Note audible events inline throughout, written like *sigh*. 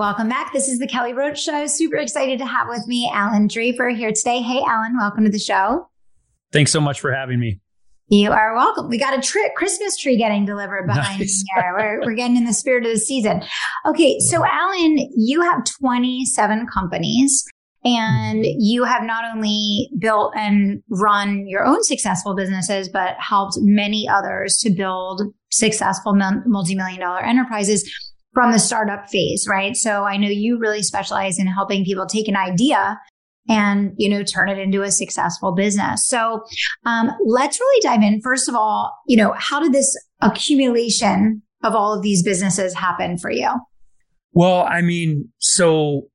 Welcome back. This is the Kelly Roach Show. Super excited to have with me Allan Draper here today. Hey, Allan, welcome to the show. Thanks so much for having me. You are welcome. We got a tri- Christmas tree getting delivered behind nice. me here. We're, we're getting in the spirit of the season. Okay, so Allan, you have 27 companies and mm-hmm. you have not only built and run your own successful businesses, but helped many others to build successful multi million dollar enterprises from the startup phase, right? So I know you really specialize in helping people take an idea and you know turn it into a successful business. So um, let's really dive in. First of all you know how did this accumulation of all of these businesses happen for you? Well i mean so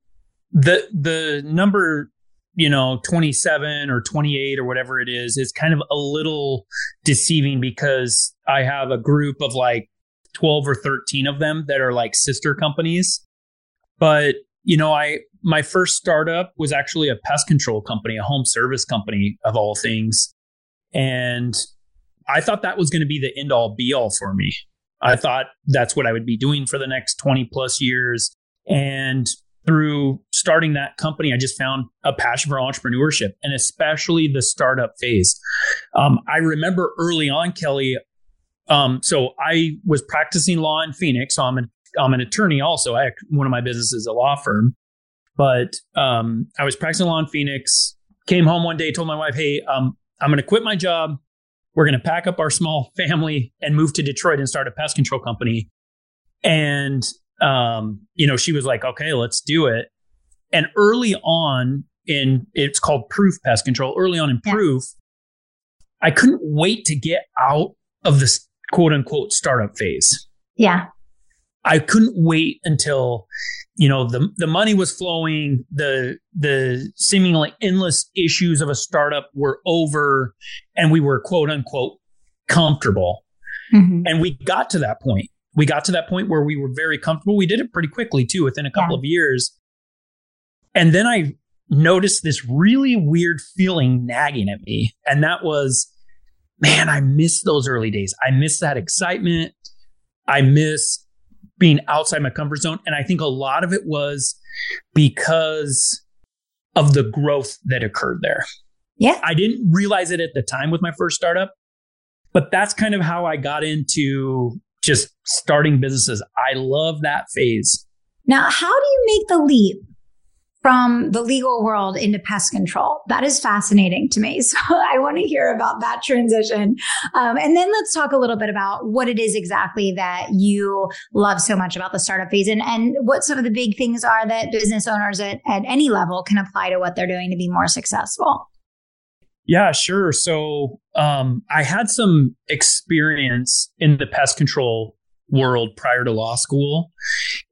the the number you know 27 or 28 or whatever it is is kind of a little deceiving because i have a group of like 12 or 13 of them that are like sister companies. But, you know, I, my first startup was actually a pest control company, a home service company of all things. And I thought that was going to be the end all be all for me. I thought that's what I would be doing for the next 20 plus years. And through starting that company, I just found a passion for entrepreneurship and especially the startup phase. Um, I remember early on, Kelly, um, so I was practicing law in Phoenix. So I'm an, I'm an attorney also. I, one of my businesses is a law firm, but um, I was practicing law in Phoenix. Came home one day, told my wife, "Hey, um, I'm going to quit my job. We're going to pack up our small *laughs* family and move to Detroit and start a pest control company." And um, you know, she was like, "Okay, let's do it." And early on in it's called Proof Pest Control. Early on in yeah. Proof, I couldn't wait to get out of this quote unquote startup phase. Yeah. I couldn't wait until you know the the money was flowing, the the seemingly endless issues of a startup were over, and we were quote unquote comfortable. Mm-hmm. And we got to that point. We got to that point where we were very comfortable. We did it pretty quickly too, within a couple yeah. of years. And then I noticed this really weird feeling nagging at me, and that was man, I miss those early days. I miss that excitement. I miss being outside my comfort zone. And I think a lot of it was because of the growth that occurred there. Yeah. I didn't realize it at the time with my first startup, but that's kind of how I got into just starting businesses. I love that phase. Now, how do you make the leap from the legal world into pest control. That is fascinating to me. *laughs* So I want to hear about that transition. Um, and then let's talk a little bit about what it is exactly that you love so much about the startup phase and, and what some of the big things are that business owners at, at any level can apply to what they're doing to be more successful. Yeah, sure. So um, I had some experience in the pest control world prior to law school.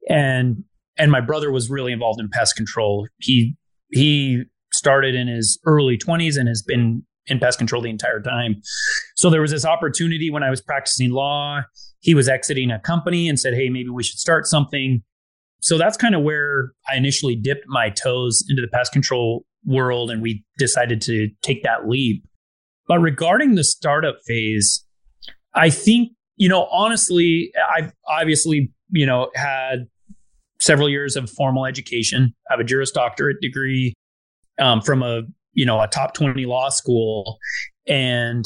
And and my brother was really involved in pest control. He he started in his early 20s and has been in pest control the entire time. So there was this opportunity when I was practicing law. He was exiting a company and said, "Hey, maybe we should start something." So that's kind of where I initially dipped my toes into the pest control world and we decided to take that leap. But regarding the startup phase, I think, you know, honestly, I've obviously, you know, had several years of formal education. I have a Juris Doctorate degree um, from a you know a top twenty law school, and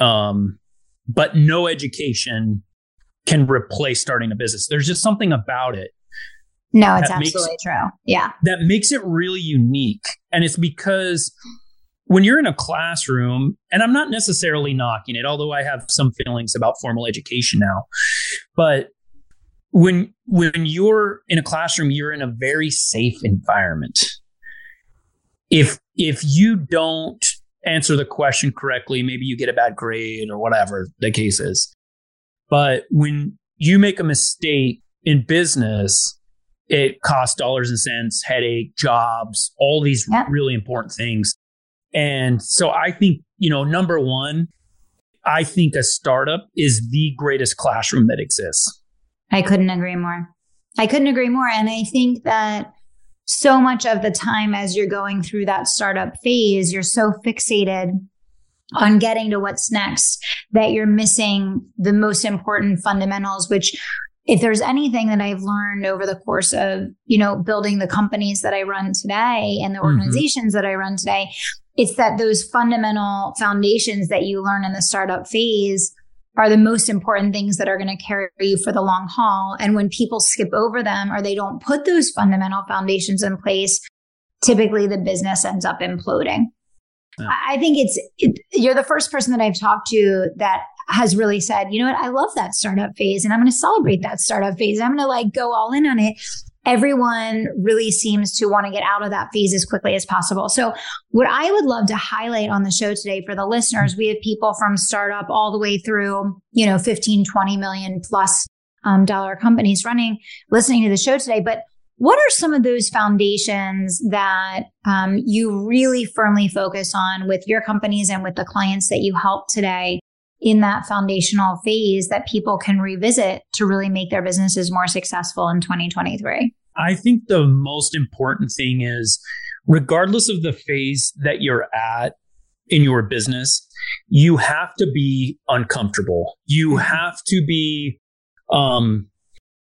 um, but no education can replace starting a business. There's just something about it. No, it's absolutely makes, true. Yeah, that makes it really unique, and it's because when you're in a classroom, and I'm not necessarily knocking it, although I have some feelings about formal education now, but when when you're in a classroom you're in a very safe environment. If if you don't answer the question correctly maybe you get a bad grade or whatever the case is. But when you make a mistake in business it costs dollars and cents headache jobs all these really important things. And so I think, you know, number one, I think a startup is the greatest classroom that exists. I couldn't agree more. I couldn't agree more. And I think that so much of the time as you're going through that startup phase, you're so fixated on getting to what's next that you're missing the most important fundamentals, which if there's anything that I've learned over the course of, you know, building the companies that I run today and the mm-hmm. organizations mm-hmm. that I run today, it's that those fundamental foundations that you learn in the startup phase are the most important things that are going to carry you for the long haul. And when people skip over them or they don't put those fundamental foundations in place, typically the business ends up imploding. Yeah. I think it's, it, you're the first person that I've talked to that has really said, you know what, I love that startup phase and I'm going to celebrate that startup phase. I'm going to like go all in on it everyone really seems to want to get out of that phase as quickly as possible. So, what I would love to highlight on the show today for the listeners, we have people from startup all the way through, you know, 15, 20 million plus um, dollar companies running, listening to the show today. But what are some of those foundations that um, you really firmly focus on with your companies and with the clients that you help today in that foundational phase that people can revisit to really make their businesses more successful in 2023? I think the most important thing is, regardless of the phase that you're at in your business, you have to be uncomfortable. You mm-hmm. have to be um,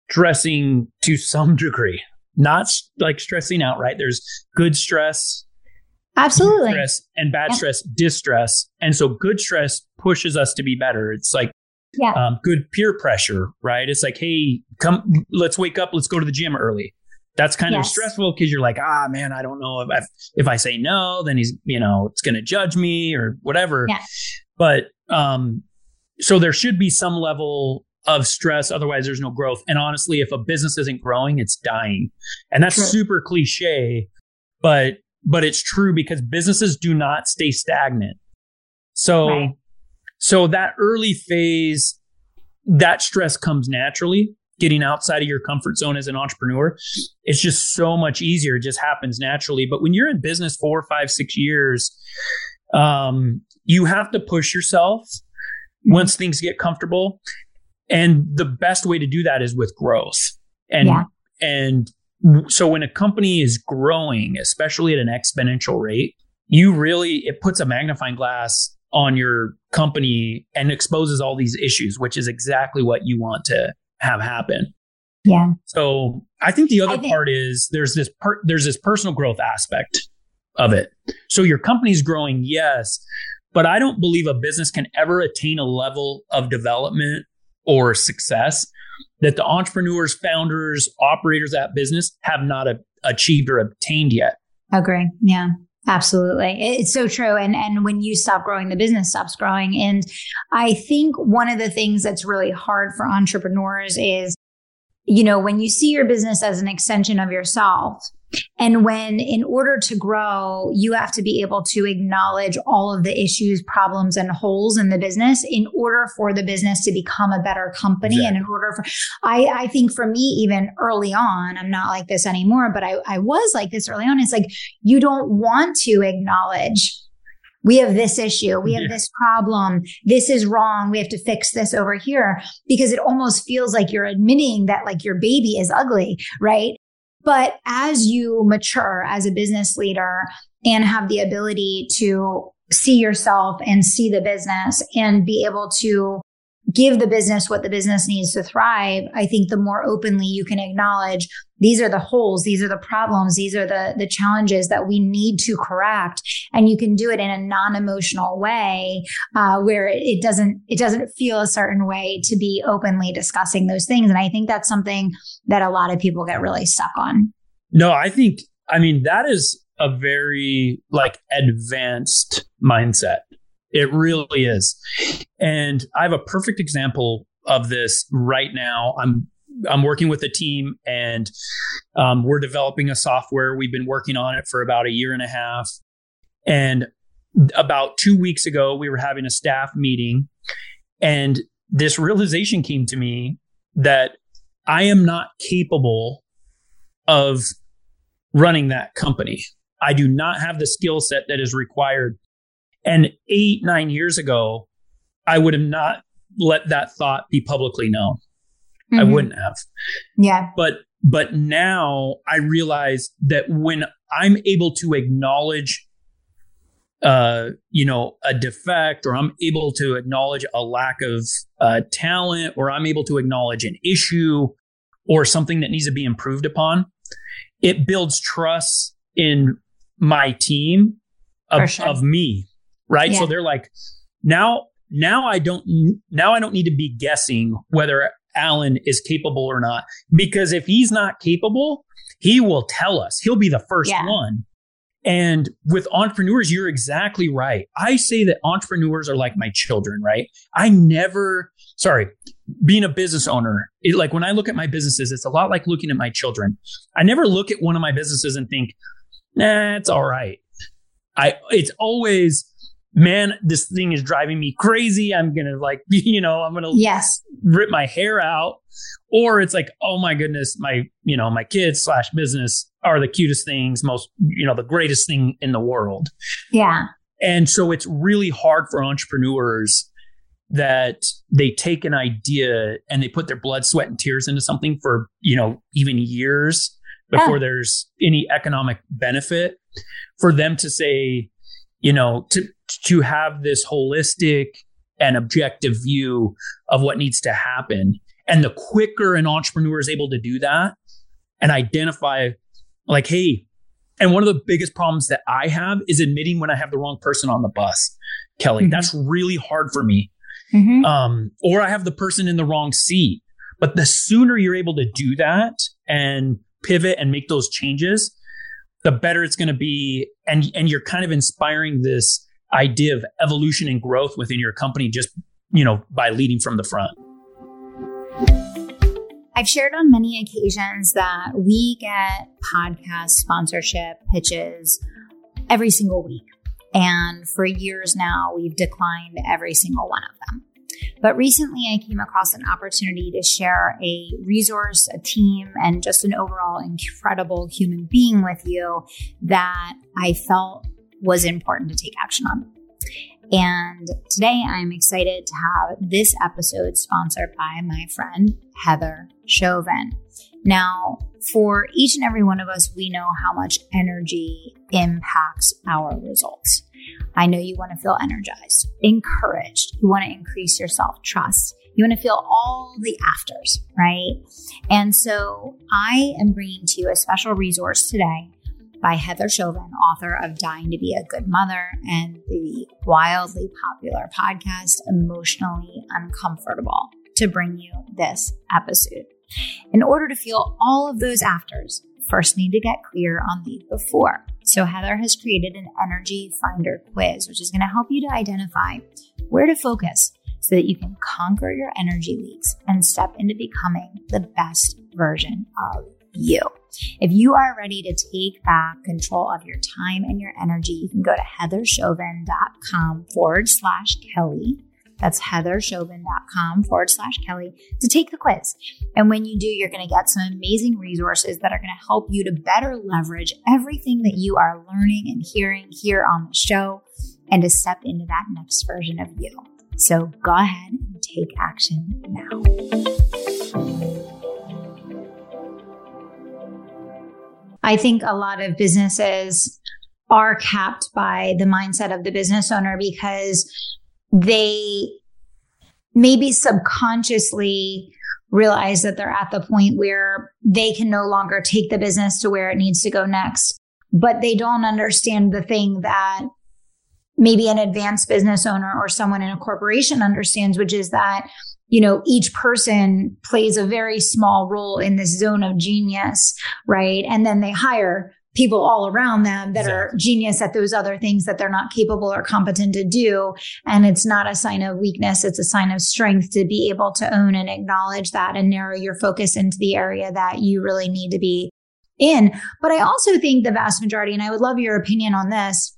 stressing to some degree, not like stressing out, right? There's good stress Absolutely. Stress and bad yeah. stress, distress. And so good stress pushes us to be better. It's like yeah. Um, good peer pressure, right? It's like, hey, come, let's wake up, let's go to the gym early. That's kind yes. of stressful because you're like, ah, man, I don't know if I, if I say no, then he's, you know, it's going to judge me or whatever. Yeah. But um, so there should be some level of stress, otherwise there's no growth. And honestly, if a business isn't growing, it's dying, and that's True. super cliche, but but it's true because businesses do not stay stagnant. So, right. so that early phase, that stress comes naturally. Getting outside of your comfort zone as an entrepreneur, it's just so much easier. It just happens naturally. But when you're in business four, five, six years, um, you have to push yourself once things get comfortable. And the best way to do that is with growth. And yeah. and so when a company is growing, especially at an exponential rate, you really, it puts a magnifying glass on your company and exposes all these issues, which is exactly what you want to have happen. Yeah. So I think the other think- part is there's this per- there's this personal growth aspect of it. So your company's growing, yes, but I don't believe a business can ever attain a level of development or success that the entrepreneurs, founders, operators at business have not a- achieved or obtained yet. Agree. Yeah. Absolutely. It's so true. And and when you stop growing, the business stops growing. And I think one of the things that's really hard for entrepreneurs is, you know, when you see your business as an extension of yourself, and when, in order to grow, you have to be able to acknowledge all of the issues, problems, and holes in the business in order for the business to become a better company. Exactly. And in order for, I, I think for me, even early on, I'm not like this anymore, but I, I was like this early on. It's like, you don't want to acknowledge we have this issue. We have yeah. this problem. This is wrong. We have to fix this over here because it almost feels like you're admitting that like your baby is ugly, right? But as you mature as a business leader and have the ability to see yourself and see the business and be able to give the business what the business needs to thrive, I think the more openly you can acknowledge these are the holes, these are the problems, these are the the challenges that we need to correct, and you can do it in a non-emotional way uh, where it doesn't it doesn't feel a certain way to be openly discussing those things. And I think that's something that a lot of people get really stuck on. No, I think I mean that is a very like advanced mindset it really is. And I have a perfect example of this right now. I'm I'm working with a team and um, we're developing a software. We've been working on it for about a year and a half. And about two weeks ago, we were having a staff meeting, and this realization came to me that I am not capable of running that company. I do not have the skill set that is required. And eight, nine years ago, I would have not let that thought be publicly known. Mm-hmm. I wouldn't have. Yeah. But but now I realize that when I'm able to acknowledge uh, you know, a defect, or I'm able to acknowledge a lack of uh, talent, or I'm able to acknowledge an issue or something that needs to be improved upon, it builds trust in my team of, sure. of me, right? Yeah. So they're like, now, now I don't, now I don't need to be guessing whether Allan is capable or not, because if he's not capable, he will tell us. He'll be the first yeah. one. And with entrepreneurs, you're exactly right. I say that entrepreneurs are like my children, right? I never, sorry, being a business owner, it, like when I look at my businesses, it's a lot like looking at my children. I never look at one of my businesses and think, nah, it's all right. I, it's always, man, this thing is driving me crazy. I'm going to like, *laughs* you know, I'm going to yes. rip my hair out. Or it's like, oh my goodness, my, you know, my kids slash business are the cutest things, most, you know, the greatest thing in the world. Yeah. And so it's really hard for entrepreneurs that they take an idea and they put their blood, sweat, and tears into something for, you know, even years before yeah. there's any economic benefit for them to say, you know, to to have this holistic and objective view of what needs to happen. And the quicker an entrepreneur is able to do that and identify like, hey, and one of the biggest problems that I have is admitting when I have the wrong person on the bus, Kelly. Mm-hmm. That's really hard for me. Mm-hmm. Um, or I have the person in the wrong seat. But the sooner you're able to do that and pivot and make those changes, the better it's going to be. And, and you're kind of inspiring this idea of evolution and growth within your company just, you know, by leading from the front. I've shared on many occasions that we get podcast sponsorship pitches every single week. And for years now, we've declined every single one of them. But recently, I came across an opportunity to share a resource, a team, and just an overall incredible human being with you that I felt was important to take action on. And today I'm excited to have this episode sponsored by my friend Heather Chauvin. Now, for each and every one of us, we know how much energy impacts our results. I know you want to feel energized, encouraged. You want to increase your self trust. You want to feel all the afters, right? And so I am bringing to you a special resource today by Heather Chauvin, author of Dying to Be a Good Mother and the wildly popular podcast, Emotionally Uncomfortable, to bring you this episode. In order to feel all of those afters, first need to get clear on the before. So Heather has created an energy finder quiz, which is going to help you to identify where to focus so that you can conquer your energy leaks and step into becoming the best version of you. If you are ready to take back control of your time and your energy, you can go to heatherchauvin.com forward slash Kelly. That's heatherchauvin.com forward slash Kelly to take the quiz. And when you do, you're going to get some amazing resources that are going to help you to better leverage everything that you are learning and hearing here on the show and to step into that next version of you. So go ahead and take action now. I think a lot of businesses are capped by the mindset of the business owner because they maybe subconsciously realize that they're at the point where they can no longer take the business to where it needs to go next. But they don't understand the thing that maybe an advanced business owner or someone in a corporation understands, which is that you know, each person plays a very small role in this zone of genius, right? And then they hire people all around them that exactly. are genius at those other things that they're not capable or competent to do. And it's not a sign of weakness. It's a sign of strength to be able to own and acknowledge that and narrow your focus into the area that you really need to be in. But I also think the vast majority, and I would love your opinion on this.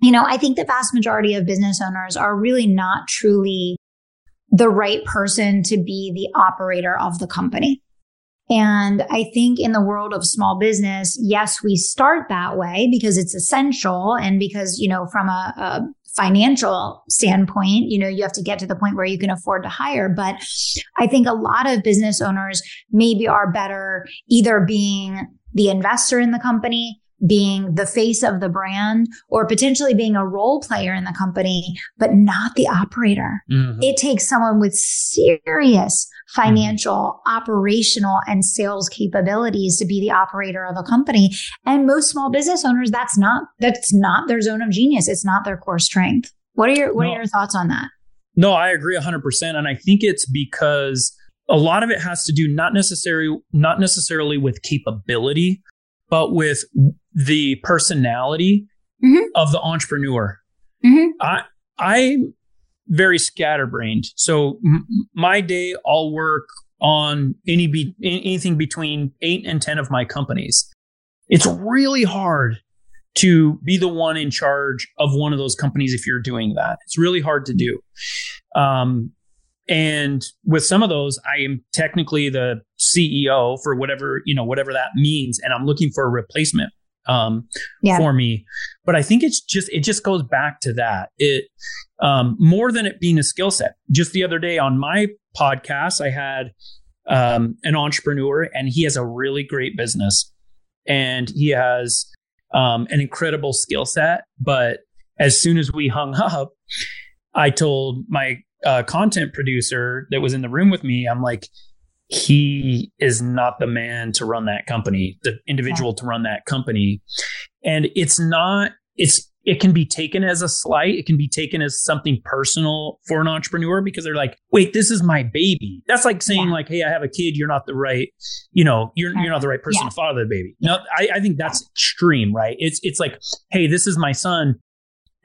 You know, I think the vast majority of business owners are really not truly the right person to be the operator of the company. And I think in the world of small business, yes, we start that way because it's essential and because, you know, from a, a financial standpoint, you know, you have to get to the point where you can afford to hire. But I think a lot of business owners maybe are better either being the investor in the company, being the face of the brand, or potentially being a role player in the company, but not the operator. Mm-hmm. It takes someone with serious financial, mm-hmm. operational, and sales capabilities to be the operator of a company. And most small business owners, that's not that's not their zone of genius. It's not their core strength. What are your what no, are your thoughts on that? No, I agree 100% and I think it's because a lot of it has to do not necessarily not necessarily with capability, but with the personality mm-hmm. of the entrepreneur. Mm-hmm. I I'm very scatterbrained. So m- my day, I'll work on any be- anything between eight and ten of my companies. It's really hard to be the one in charge of one of those companies if you're doing that. It's really hard to do. Um, and with some of those, I am technically the CEO for whatever, you know, whatever that means. And I'm looking for a replacement um, yeah. for me. But I think it's just, it just goes back to that. It, um, more than it being a skill set. Just the other day on my podcast, I had um, an entrepreneur and he has a really great business and he has um, an incredible skill set. But as soon as we hung *laughs* up, I told my uh, content producer that was in the room with me, I'm like, he is not the man to run that company, the individual to run that company. And it's not, it's, it can be taken as a slight. It can be taken as something personal for an entrepreneur because they're like, wait, this is my baby. That's like saying yeah. like, Hey, I have a kid. You're not the right, you know, you're, you're not the right person yeah. to father the baby. No, I, I think that's extreme, right? It's, it's like, Hey, this is my son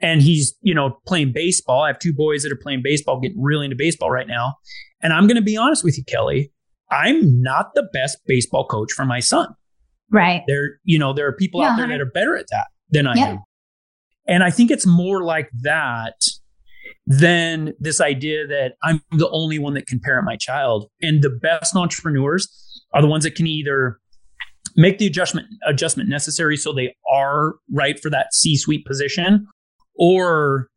and he's, you know, playing baseball. I have two boys that are playing baseball, getting really into baseball right now. And I'm going to be honest with you, Kelly. I'm not the best baseball coach for my son. Right. There, you know, there are people yeah, out there that are better at that than I yeah. am. And I think it's more like that than this idea that I'm the only one that can parent my child. And the best entrepreneurs are the ones that can either make the adjustment adjustment necessary so they are right for that C-suite position or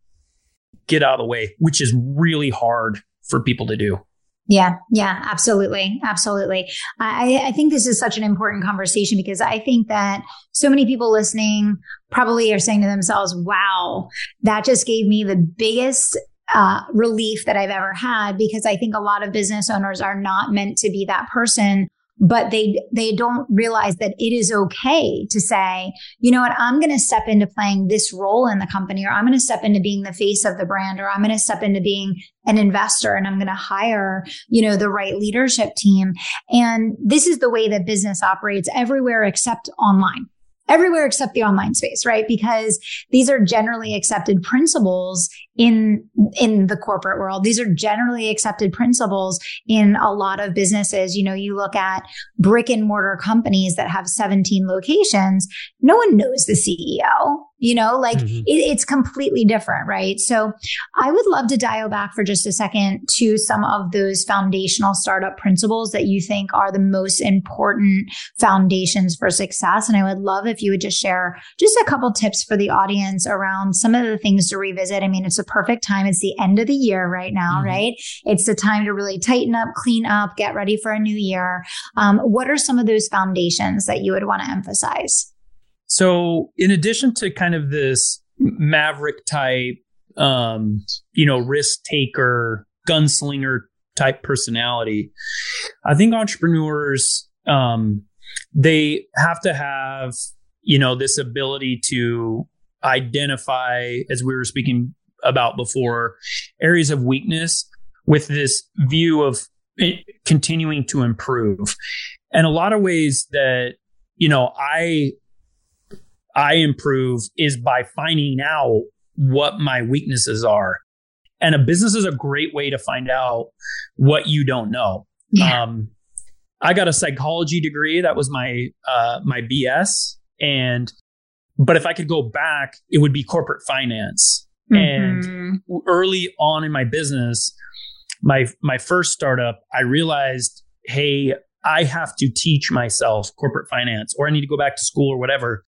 get out of the way, which is really hard for people to do. Yeah, yeah, absolutely. Absolutely. I, I think this is such an important conversation because I think that so many people listening probably are saying to themselves, wow, that just gave me the biggest uh, relief that I've ever had because I think a lot of business owners are not meant to be that person but they they don't realize that it is okay to say you know what i'm going to step into playing this role in the company or i'm going to step into being the face of the brand or i'm going to step into being an investor and i'm going to hire you know the right leadership team. And this is the way that business operates everywhere except online everywhere except the online space, right? Because these are generally accepted principles in in the corporate world. These are generally accepted principles in a lot of businesses. You know, you look at brick and mortar companies that have 17 locations, no one knows the CEO. You know, like mm-hmm. it, it's completely different, right? So I would love to dial back for just a second to some of those foundational startup principles that you think are the most important foundations for success. And I would love if you would just share just a couple tips for the audience around some of the things to revisit. I mean, it's a perfect time. It's the end of the year right now, mm-hmm. right? It's the time to really tighten up, clean up, get ready for a new year. Um, what are some of those foundations that you would want to emphasize? So, in addition to kind of this maverick type, um, you know, risk taker, gunslinger type personality, I think entrepreneurs, um, they have to have, you know, this ability to identify, as we were speaking about before, areas of weakness with this view of continuing to improve. And a lot of ways that, you know, I I improve is by finding out what my weaknesses are. And a business is a great way to find out what you don't know. Yeah. Um, I got a psychology degree. That was my uh, my BS. And but if I could go back, it would be corporate finance. Mm-hmm. And early on in my business, my my first startup, I realized, hey, I have to teach myself corporate finance or I need to go back to school or whatever.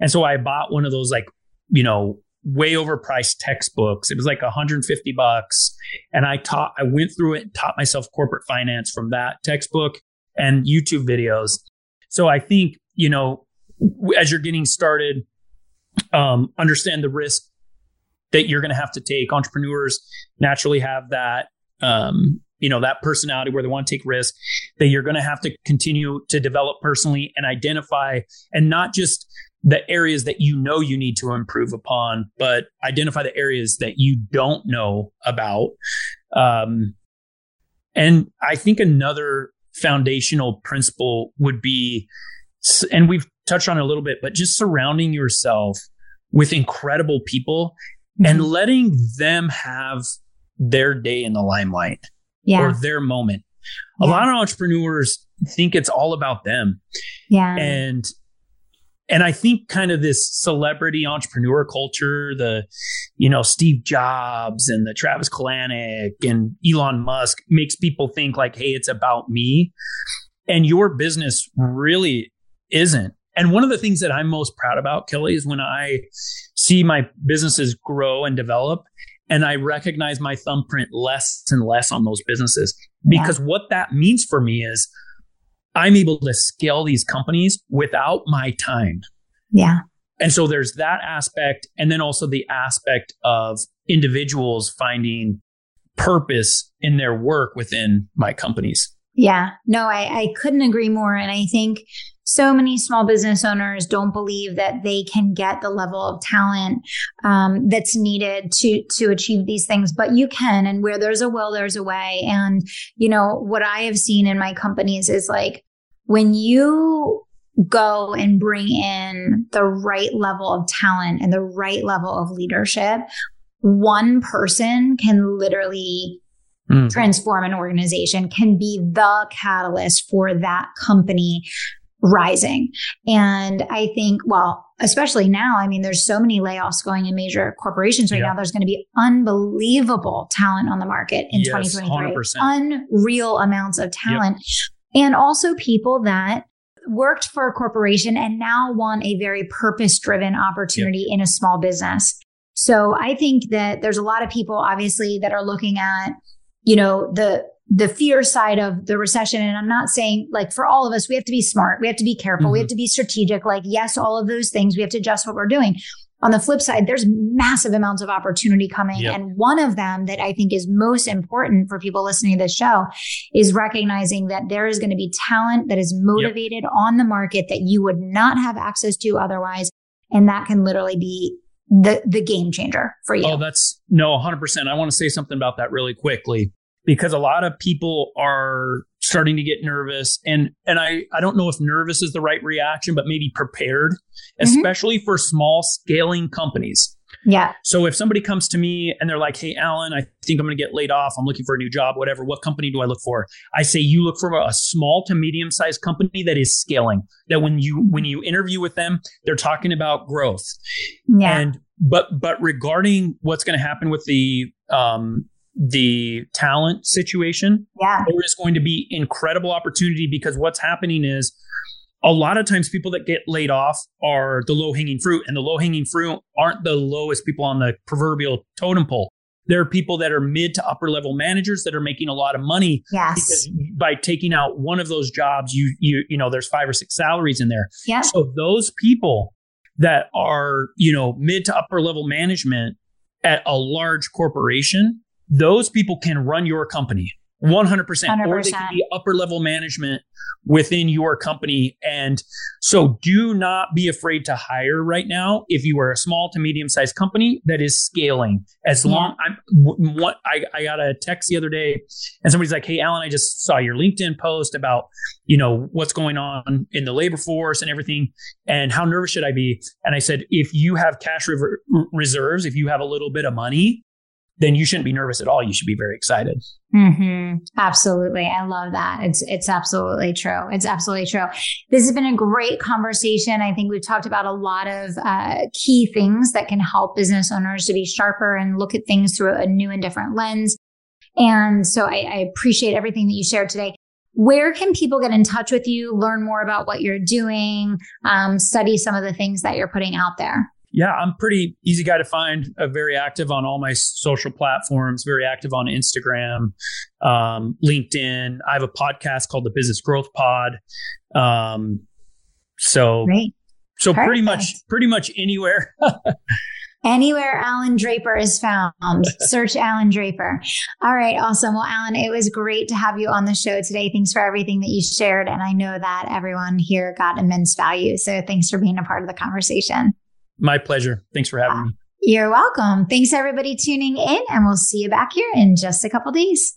And so I bought one of those like, you know, way overpriced textbooks. It was like 150 bucks. And I taught, I went through it and taught myself corporate finance from that textbook and YouTube videos. So I think, you know, as you're getting started, um, understand the risk that you're going to have to take. Entrepreneurs naturally have that, um, you know, that personality where they want to take risk that you're going to have to continue to develop personally and identify and not just the areas that you know you need to improve upon, but identify the areas that you don't know about. Um, and I think another foundational principle would be, and we've touched on it a little bit, but just surrounding yourself with incredible people mm-hmm. and letting them have their day in the limelight yeah. or their moment. Yeah. A lot of entrepreneurs think it's all about them. Yeah. And and I think kind of this celebrity entrepreneur culture, the, you know, Steve Jobs and the Travis Kalanick and Elon Musk makes people think like, hey, it's about me. And your business really isn't. And one of the things that I'm most proud about, Kelly, is when I see my businesses grow and develop and I recognize my thumbprint less and less on those businesses. Because yeah. what that means for me is I'm able to scale these companies without my time. Yeah. And so there's that aspect. And then also the aspect of individuals finding purpose in their work within my companies. Yeah, no, I, I couldn't agree more. And I think so many small business owners don't believe that they can get the level of talent um, that's needed to to achieve these things but you can and where there's a will there's a way and you know what i have seen in my companies is like when you go and bring in the right level of talent and the right level of leadership, one person can literally mm. transform an organization, can be the catalyst for that company rising. And I think, well, especially now, I mean, there's so many layoffs going in major corporations right yeah. now. There's going to be unbelievable talent on the market in yes, 2023. 100%. Unreal amounts of talent. Yep and also people that worked for a corporation and now want a very purpose driven opportunity yep. in a small business. So I think that there's a lot of people obviously that are looking at, you know, the the fear side of the recession. And I'm not saying like for all of us, we have to be smart. We have to be careful. Mm-hmm. We have to be strategic. Like, yes, all of those things. We have to adjust what we're doing. On the flip side, there's massive amounts of opportunity coming. Yep. And one of them that I think is most important for people listening to this show is recognizing that there is going to be talent that is motivated yep. on the market that you would not have access to otherwise. And that can literally be the, the game changer for you. Oh, that's no, 100%. I want to say something about that really quickly because a lot of people are starting to get nervous and and I I don't know if nervous is the right reaction but maybe prepared mm-hmm. especially for small scaling companies. Yeah. So if somebody comes to me and they're like, "Hey Allan, I think I'm going to get laid off. I'm looking for a new job, whatever. What company do I look for?" I say you look for a small to medium sized company that is scaling. That when you when you interview with them, they're talking about growth. Yeah. And but but regarding what's going to happen with the um the talent situation, yeah. there is going to be incredible opportunity because what's happening is a lot of times people that get laid off are the low hanging fruit, and the low hanging fruit aren't the lowest people on the proverbial totem pole. There are people that are mid to upper level managers that are making a lot of money. Yes. Because by taking out one of those jobs, you you you know there's five or six salaries in there. Yeah. So those people that are you know mid to upper level management at a large corporation those people can run your company 100%, 100%. or they can be upper level management within your company and so do not be afraid to hire right now if you are a small to medium sized company that is scaling as yeah. long i'm what I, I got a text the other day and somebody's like hey allan i just saw your linkedin post about you know what's going on in the labor force and everything and how nervous should i be and i said if you have cash reserves if you have a little bit of money then you shouldn't be nervous at all. You should be very excited. Mm-hmm. Absolutely. I love that. It's, it's absolutely true. It's absolutely true. This has been a great conversation. I think we've talked about a lot of uh, key things that can help business owners to be sharper and look at things through a new and different lens. And so I, I appreciate everything that you shared today. where can people get in touch with you, learn more about what you're doing, um, study some of the things that you're putting out there? Yeah, I'm pretty easy guy to find. Uh, very active on all my social platforms. Very active on Instagram, um, LinkedIn. I have a podcast called the Business Growth Pod. Um, so, Great. so Perfect. pretty much, pretty much anywhere. *laughs* Anywhere Allan Draper is found, *laughs* search Allan Draper. All right, awesome. Well, Allan, it was great to have you on the show today. Thanks for everything that you shared. And I know that everyone here got immense value. So thanks for being a part of the conversation. My pleasure. Thanks for having me. You're welcome. Thanks, everybody, tuning in, and we'll see you back here in just a couple days.